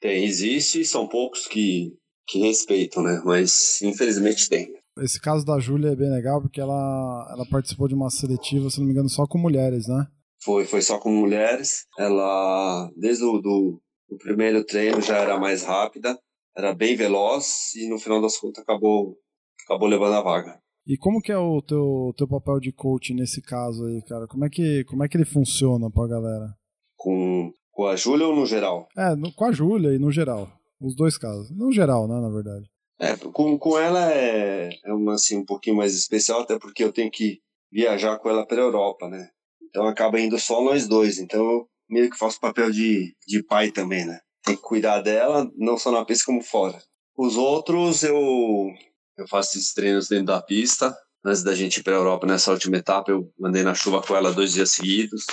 Tem, existe, são poucos que que respeitam, né? Mas infelizmente tem.
Esse caso da Júlia é bem legal porque ela, ela participou de uma seletiva, se não me engano, só com mulheres, né?
Foi, foi só com mulheres. Ela, desde o do, do primeiro treino, já era mais rápida, era bem veloz e no final das contas acabou, acabou levando a vaga.
E como que é o teu, teu papel de coach nesse caso aí, cara? Como é que, como é que ele funciona pra galera?
Com, com a Júlia ou no geral?
É, no, com a Júlia e no geral. Os dois casos. No geral, né, na verdade.
É, com, com ela é, é uma, assim, um pouquinho mais especial, até porque eu tenho que viajar com ela para a Europa, né? Então acaba indo só nós dois. Então eu meio que faço papel de, de pai também, né? Tem que cuidar dela, não só na pista como fora. Os outros eu, eu faço esses treinos dentro da pista. Antes da gente ir para a Europa nessa última etapa, eu andei na chuva com ela dois dias seguidos,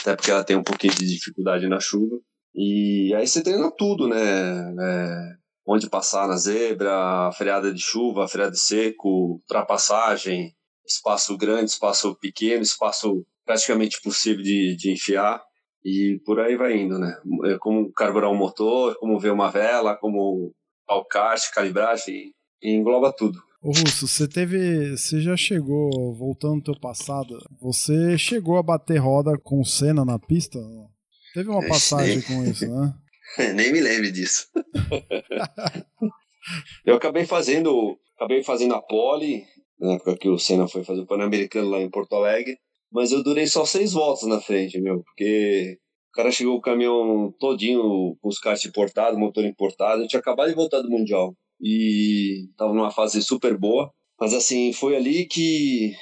até porque ela tem um pouquinho de dificuldade na chuva. E aí você treina tudo, né? É, onde passar na zebra, freada de chuva, freada de seco, ultrapassagem, espaço grande, espaço pequeno, espaço praticamente possível de, de enfiar. E por aí vai indo, né? É como carburar um motor, como ver uma vela, como kart, calibragem, engloba tudo.
Ô Russo, você teve. Você já chegou, voltando ao teu passado, você chegou a bater roda com o Senna na pista? Teve uma passagem com isso, né? *laughs*
Nem me lembro disso. eu acabei fazendo, acabei fazendo a pole, na época que o Senna foi fazer o Pan-Americano lá em Porto Alegre, mas eu durei só seis voltas na frente, meu, porque o cara chegou o caminhão todinho com os carros importados, motor importado, eu tinha acabado de voltar do Mundial e tava numa fase super boa, mas assim, foi ali que,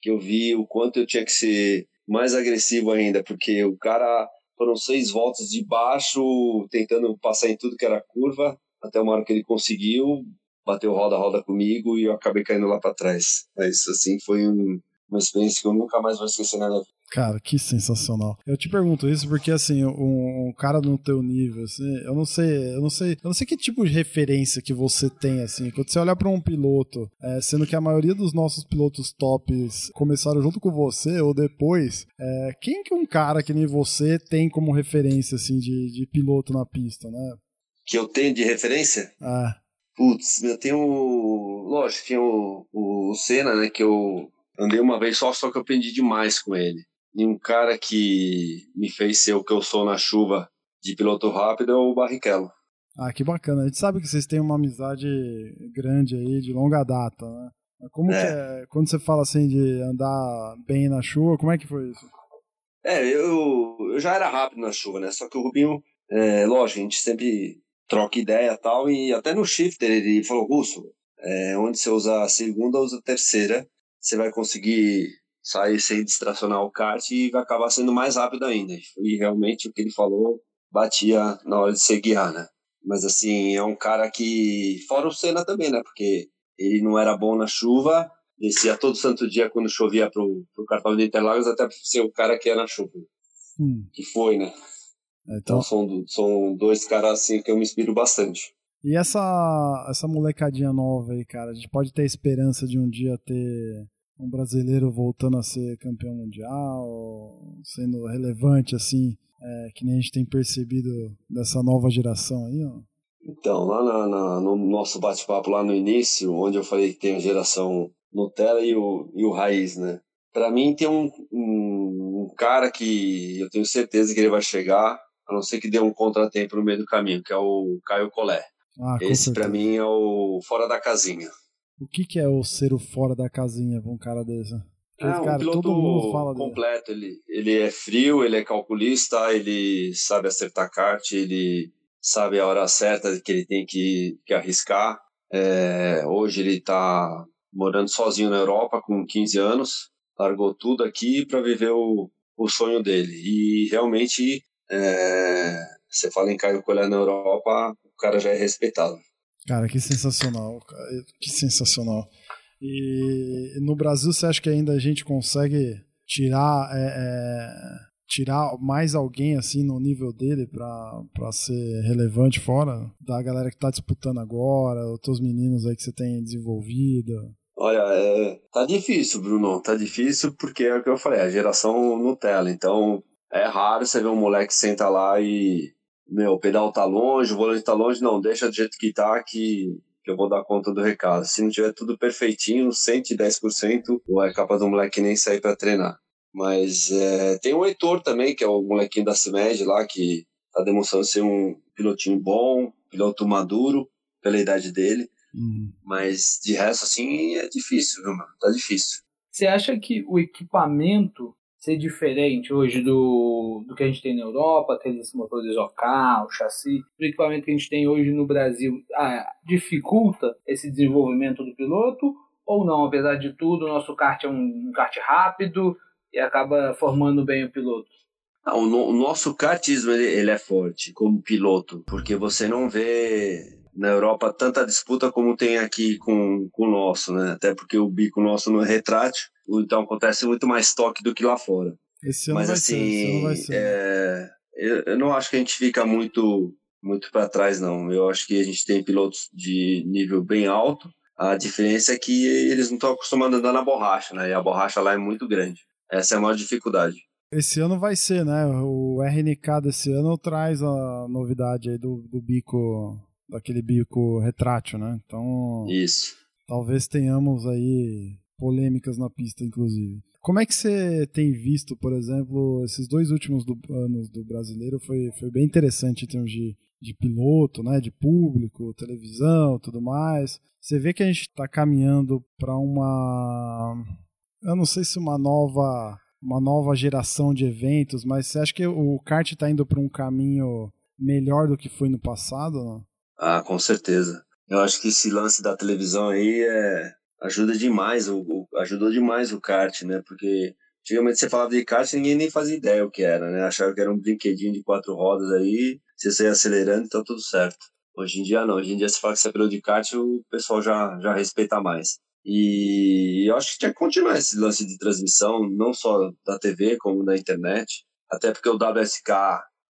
que eu vi o quanto eu tinha que ser mais agressivo ainda, porque o cara Foram seis voltas de baixo, tentando passar em tudo que era curva, até uma hora que ele conseguiu, bateu roda-roda comigo e eu acabei caindo lá para trás. Mas assim, foi um, uma experiência que eu nunca mais vou esquecer na minha.
Cara, que sensacional. Eu te pergunto isso porque, assim, um, um, cara no teu nível, assim, eu não sei, eu não sei, eu não sei que tipo de referência que você tem, assim, quando você olha para um piloto, é, sendo que a maioria dos nossos pilotos tops começaram junto com você ou depois, é, quem que um cara que nem você tem como referência, assim, de, de piloto na pista, né?
Que eu tenho de referência?
Ah.
Putz, eu tenho, lógico, tinha o, o Senna, né, que eu andei uma vez só, só que eu aprendi demais com ele. E um cara que me fez ser o que eu sou na chuva de piloto rápido é o Barrichello.
Ah, que bacana. A gente sabe que vocês têm uma amizade grande aí, de longa data, né? Como é. que é, quando você fala assim de andar bem na chuva, como é que foi isso?
É, eu, eu já era rápido na chuva, né? Só que o Rubinho, é, lógico, a gente sempre troca ideia e tal, e até no shifter ele falou, Russo, é, onde você usa a segunda, usa a terceira, você vai conseguir sair sem distracionar o kart e vai acabar sendo mais rápido ainda. E realmente o que ele falou batia na hora de se guiar, né? Mas assim, é um cara que. Fora o Senna também, né? Porque ele não era bom na chuva, descia todo santo dia quando chovia pro, pro cartão de Interlagos, até ser o cara que é na chuva.
Hum.
Que foi, né?
Então,
então são, são dois caras assim que eu me inspiro bastante.
E essa, essa molecadinha nova aí, cara, a gente pode ter esperança de um dia ter um brasileiro voltando a ser campeão mundial, sendo relevante assim, é, que nem a gente tem percebido dessa nova geração aí, ó?
Então, lá na, na, no nosso bate-papo lá no início, onde eu falei que tem a geração Nutella e o, e o Raiz, né? Para mim tem um, um, um, cara que eu tenho certeza que ele vai chegar, a não ser que dê um contratempo no meio do caminho, que é o Caio Collet.
Ah,
Esse para mim é o fora da casinha.
O que, que é o ser o fora da casinha pra um cara desse?
Porque, é, um cara, piloto todo mundo fala completo. Ele, ele é frio, ele é calculista, ele sabe acertar kart, ele sabe a hora certa que ele tem que, que arriscar. É, hoje ele está morando sozinho na Europa com 15 anos, largou tudo aqui para viver o, o sonho dele. E realmente, é, você fala em Caio Colher na Europa, o cara já é respeitado.
Cara, que sensacional, que sensacional. E no Brasil, você acha que ainda a gente consegue tirar é, é, tirar mais alguém assim no nível dele para ser relevante fora da galera que tá disputando agora, os teus meninos aí que você tem desenvolvido?
Olha, é, tá difícil, Bruno. Tá difícil porque é o que eu falei, a geração Nutella. Então é raro você ver um moleque que senta lá e meu, o pedal tá longe, o volante tá longe, não, deixa do jeito que tá que, que eu vou dar conta do recado. Se não tiver tudo perfeitinho, 110%, ou é capaz do moleque nem sair para treinar. Mas é, tem o Heitor também, que é o molequinho da CIMED lá, que tá demonstrando ser um pilotinho bom, piloto maduro, pela idade dele.
Uhum.
Mas de resto, assim, é difícil, viu, mano? Tá difícil.
Você acha que o equipamento ser diferente hoje do, do que a gente tem na Europa, aqueles motores OK, o chassi, o equipamento que a gente tem hoje no Brasil ah, dificulta esse desenvolvimento do piloto ou não? Apesar de tudo, o nosso kart é um, um kart rápido e acaba formando bem o piloto.
Ah, o, no, o, nosso kartismo ele, ele é forte como piloto, porque você não vê na Europa tanta disputa como tem aqui com, com o nosso, né? Até porque o bico nosso não é retrátil, então acontece muito mais toque do que lá fora.
Esse ano
Mas
vai
assim,
ser, vai ser.
É, eu, eu, não acho que a gente fica muito muito para trás não. Eu acho que a gente tem pilotos de nível bem alto. A diferença é que eles não estão acostumados a andar na borracha, né? E a borracha lá é muito grande. Essa é a maior dificuldade.
Esse ano vai ser, né? O RNK desse ano traz a novidade aí do, do bico, daquele bico retrátil, né? Então.
Isso.
Talvez tenhamos aí polêmicas na pista, inclusive. Como é que você tem visto, por exemplo, esses dois últimos do, anos do brasileiro? Foi, foi bem interessante em termos de, de piloto, né, de público, televisão, tudo mais. Você vê que a gente está caminhando para uma, eu não sei se uma nova, uma nova geração de eventos, mas você acha que o kart está indo para um caminho melhor do que foi no passado? Não?
Ah, com certeza. Eu acho que esse lance da televisão aí é, ajuda demais, o, o, ajudou demais o kart, né? Porque Antigamente você falava de kart ninguém nem fazia ideia o que era, né? Achava que era um brinquedinho de quatro rodas aí, você saia acelerando e tá tudo certo. Hoje em dia não, hoje em dia se fala que você é piloto de kart, o pessoal já, já respeita mais. E eu acho que tinha que continuar esse lance de transmissão, não só da TV, como da internet. Até porque o WSK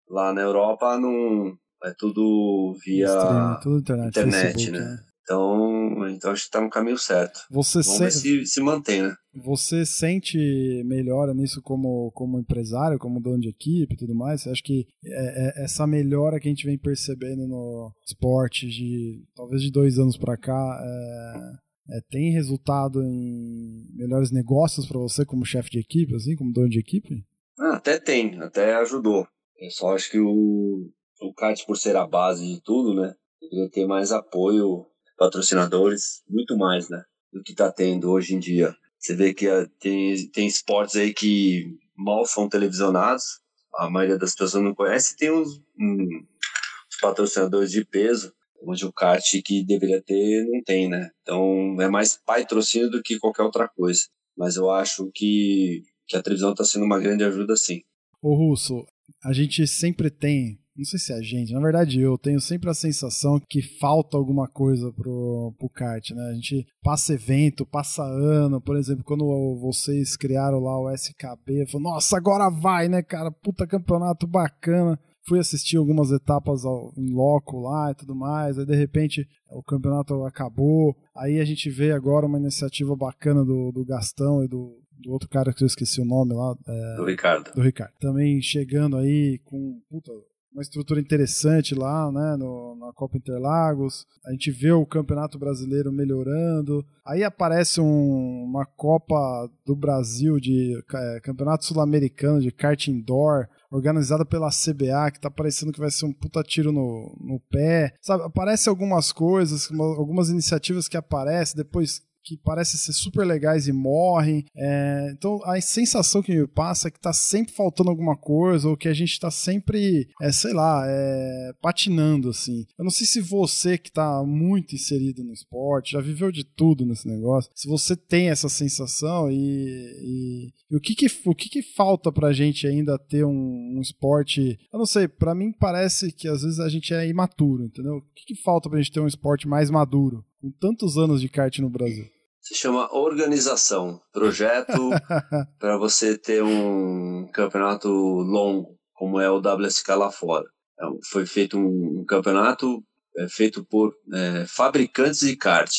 lá na Europa não é tudo via
Stream, tudo internet,
internet
Facebook,
né? Então, então acho que tá no caminho certo.
Você,
Vamos ver
se...
se, se mantém, né?
você sente melhora nisso como, como empresário, como dono de equipe e tudo mais? Você acha que é, é essa melhora que a gente vem percebendo no esporte de talvez de dois anos para cá é, é, tem resultado em melhores negócios para você como chefe de equipe, assim, como dono de equipe?
Ah, até tem, até ajudou. Eu só acho que o, o kart, por ser a base de tudo, né? Deveria ter mais apoio, patrocinadores, muito mais, né? Do que está tendo hoje em dia. Você vê que ah, tem, tem esportes aí que mal são televisionados, a maioria das pessoas não conhece, tem uns, um, uns patrocinadores de peso, onde o kart que deveria ter não tem, né? Então é mais patrocínio do que qualquer outra coisa. Mas eu acho que, que a televisão está sendo uma grande ajuda, sim.
Ô Russo, a gente sempre tem não sei se é a gente, na verdade eu tenho sempre a sensação que falta alguma coisa pro, pro kart, né? A gente passa evento, passa ano, por exemplo, quando vocês criaram lá o SKB, eu falei, nossa, agora vai, né, cara? Puta campeonato bacana. Fui assistir algumas etapas em loco lá e tudo mais, aí de repente o campeonato acabou, aí a gente vê agora uma iniciativa bacana do, do Gastão e do, do outro cara que eu esqueci o nome lá. É,
do Ricardo.
Do Ricardo. Também chegando aí com puta, uma estrutura interessante lá, né, no, na Copa Interlagos. A gente vê o Campeonato Brasileiro melhorando. Aí aparece um, uma Copa do Brasil de é, Campeonato Sul-Americano de kart indoor, organizada pela CBA, que tá parecendo que vai ser um puta tiro no, no pé. Sabe, aparece algumas coisas, algumas iniciativas que aparecem, depois que parecem ser super legais e morrem. É, então a sensação que me passa é que tá sempre faltando alguma coisa, ou que a gente tá sempre, é, sei lá, é, patinando, assim. Eu não sei se você que tá muito inserido no esporte, já viveu de tudo nesse negócio, se você tem essa sensação e, e, e o, que que, o que que falta pra gente ainda ter um, um esporte, eu não sei, pra mim parece que às vezes a gente é imaturo, entendeu? O que que falta pra gente ter um esporte mais maduro? Com tantos anos de kart no Brasil
se chama organização, projeto *laughs* para você ter um campeonato longo, como é o WSK lá fora. É foi feito um, um campeonato é, feito por é, fabricantes de kart,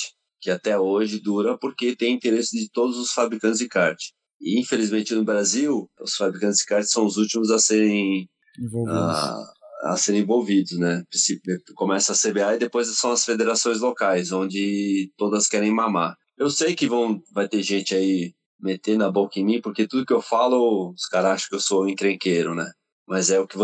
que até hoje dura porque tem interesse de todos os fabricantes de kart. E infelizmente no Brasil, os fabricantes de kart são os últimos a serem envolvidos. A, a serem envolvidos, né? Começa a CBA e depois são as federações locais, onde todas querem mamar. Eu sei que vão, vai ter gente aí metendo a boca em mim, porque tudo que eu falo, os caras acham que eu sou um encrenqueiro, né? Mas é o que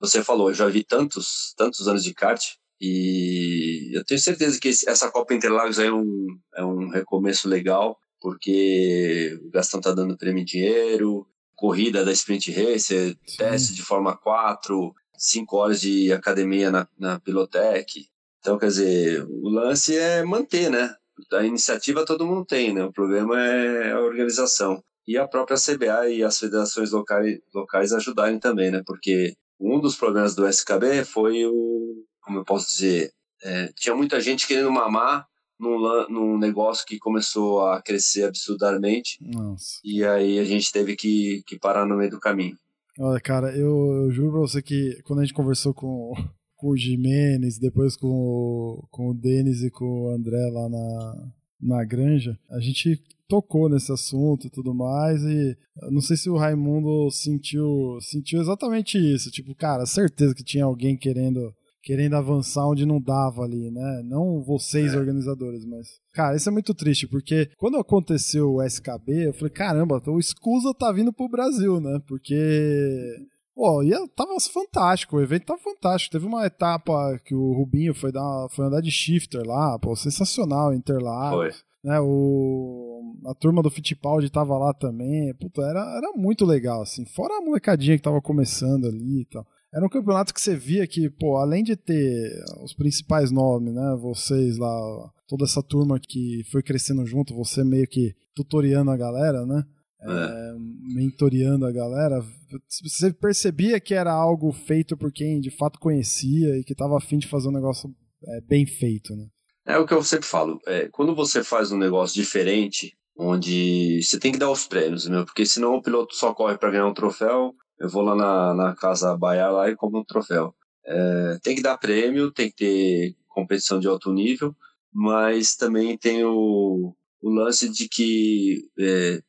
você falou, eu já vi tantos, tantos anos de kart, e eu tenho certeza que essa Copa Interlagos é um, é um recomeço legal, porque o Gastão tá dando prêmio em dinheiro, corrida da Sprint Racer, Sim. teste de Forma 4, 5 horas de academia na, na Pilotec. Então, quer dizer, o lance é manter, né? A iniciativa todo mundo tem, né? O problema é a organização. E a própria CBA e as federações locais, locais ajudarem também, né? Porque um dos problemas do SKB foi o, como eu posso dizer, é, tinha muita gente querendo mamar num, num negócio que começou a crescer absurdamente.
Nossa.
E aí a gente teve que, que parar no meio do caminho.
Olha, cara, eu, eu juro pra você que quando a gente conversou com, com o Jimenez, depois com o, com o Denis e com o André lá na, na granja, a gente tocou nesse assunto e tudo mais, e não sei se o Raimundo sentiu, sentiu exatamente isso, tipo, cara, certeza que tinha alguém querendo querendo avançar onde não dava ali, né? Não vocês é. organizadores, mas cara, isso é muito triste, porque quando aconteceu o SKB, eu falei, caramba, o Escusa tá vindo pro Brasil, né? Porque Pô, e tava fantástico, o evento tava fantástico. Teve uma etapa que o Rubinho foi, dar, foi andar de shifter lá, pô, sensacional, Interlagos. Foi. Né, o, a turma do Fittipaldi tava lá também. Puta, era, era muito legal, assim. Fora a molecadinha que tava começando ali e tal. Era um campeonato que você via que, pô, além de ter os principais nomes, né? Vocês lá, toda essa turma que foi crescendo junto, você meio que tutoriando a galera, né? É, é. mentoreando a galera, você percebia que era algo feito por quem de fato conhecia e que estava afim de fazer um negócio é, bem feito, né?
É o que eu sempre falo. É, quando você faz um negócio diferente, onde você tem que dar os prêmios, né? Porque senão o piloto só corre para ganhar um troféu. Eu vou lá na, na casa Baia lá e compro um troféu. É, tem que dar prêmio, tem que ter competição de alto nível, mas também tem o, o lance de que é,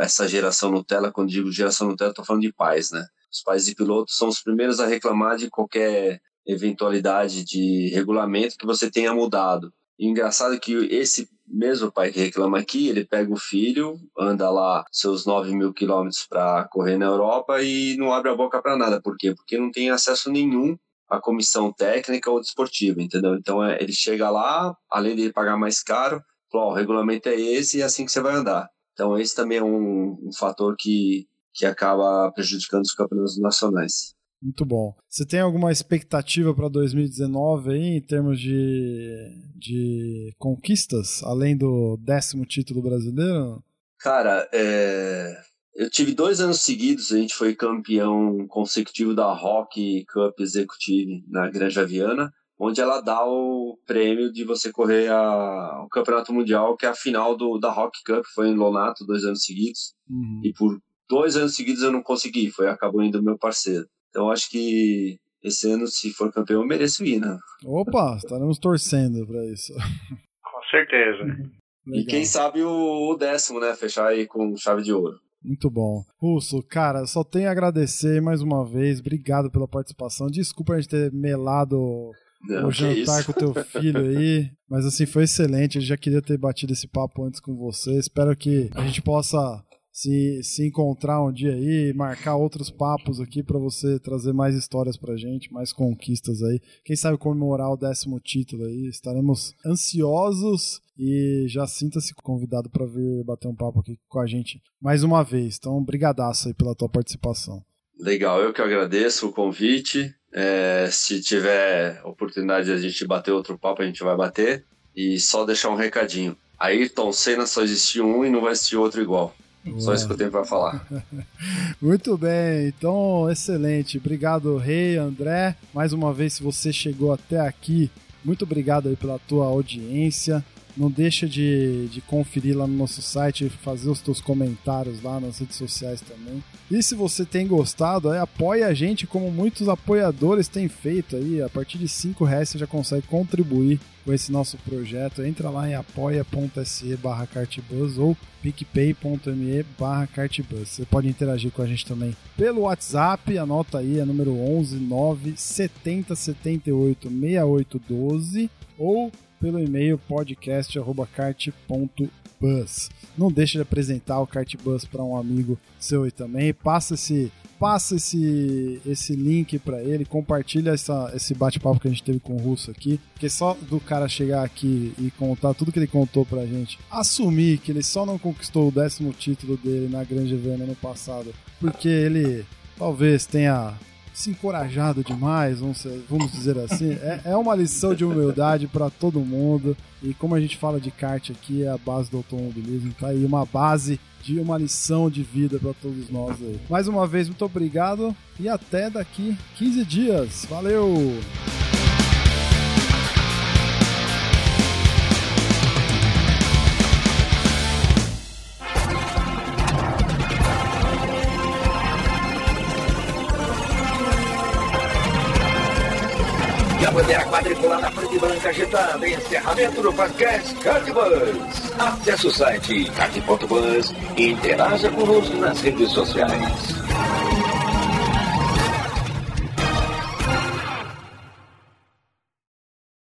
essa geração Nutella, quando digo geração Nutella, estou falando de pais, né? Os pais de pilotos são os primeiros a reclamar de qualquer eventualidade de regulamento que você tenha mudado. E engraçado que esse mesmo pai que reclama aqui, ele pega o filho, anda lá seus 9 mil quilômetros para correr na Europa e não abre a boca para nada. Por quê? Porque não tem acesso nenhum à comissão técnica ou desportiva, entendeu? Então é, ele chega lá, além de pagar mais caro, fala, oh, o regulamento é esse e é assim que você vai andar. Então esse também é um, um fator que, que acaba prejudicando os campeonatos nacionais.
Muito bom. Você tem alguma expectativa para 2019 aí, em termos de, de conquistas, além do décimo título brasileiro?
Cara, é... eu tive dois anos seguidos, a gente foi campeão consecutivo da Rock Cup Executive na Granja Viana, onde ela dá o prêmio de você correr a... o Campeonato Mundial, que é a final do, da Rock Cup, foi em Lonato, dois anos seguidos, uhum. e por dois anos seguidos eu não consegui, foi acabou indo meu parceiro. Então acho que esse ano, se for campeão, eu mereço ir, né?
Opa, estaremos torcendo para isso. *laughs*
Com certeza.
Legal. E quem sabe o, o, décimo, né? Fechar aí com chave de ouro.
Muito bom. Russo, cara, só tenho a agradecer mais uma vez. Obrigado pela participação. Desculpa a gente ter melado Não, o jantar com o teu filho aí. *laughs* Mas assim, foi excelente. Eu já queria ter batido esse papo antes com você. Espero que a gente possa se, se encontrar um dia aí, marcar outros papos aqui para você trazer mais histórias pra gente, mais conquistas aí. Quem sabe comemorar o décimo título aí. Estaremos ansiosos e já sinta-se convidado para vir bater um papo aqui com a gente mais uma vez. Então, brigadaço aí pela tua participação.
Legal, eu que agradeço o convite. É, se tiver oportunidade de a gente bater outro papo, a gente vai bater. E só deixar um recadinho. Ayrton Senna só existiu um e não vai existir outro igual. Só isso que eu tenho para falar. *laughs*
Muito bem, então excelente. Obrigado, Rei, André. Mais uma vez, se você chegou até aqui, muito obrigado aí pela tua audiência. Não deixa de, de conferir lá no nosso site, fazer os teus comentários lá nas redes sociais também. E se você tem gostado, aí, apoie a gente como muitos apoiadores têm feito aí. A partir de 5 reais você já consegue contribuir com esse nosso projeto. Entra lá em apoia.se barra cartbus ou picpay.me barra cartbus. Você pode interagir com a gente também pelo WhatsApp, anota aí, é número 11 9 70 78 68 12 ou pelo e-mail podcast@kart.bus. Não deixe de apresentar o Kartbus para um amigo seu aí também. Passa esse passa esse, esse link para ele, compartilha essa, esse bate-papo que a gente teve com o Russo aqui, porque só do cara chegar aqui e contar tudo que ele contou pra gente, assumir que ele só não conquistou o décimo título dele na Grande Viana ano passado, porque ele talvez tenha se encorajado demais, vamos dizer assim. É, é uma lição de humildade para todo mundo. E como a gente fala de kart aqui, é a base do automobilismo. Tá aí uma base de uma lição de vida para todos nós aí. Mais uma vez, muito obrigado e até daqui 15 dias. Valeu!
Branca agitada. Encerramento do podcast Cardbus. Acesse o site card.bus e interaja conosco nas redes sociais.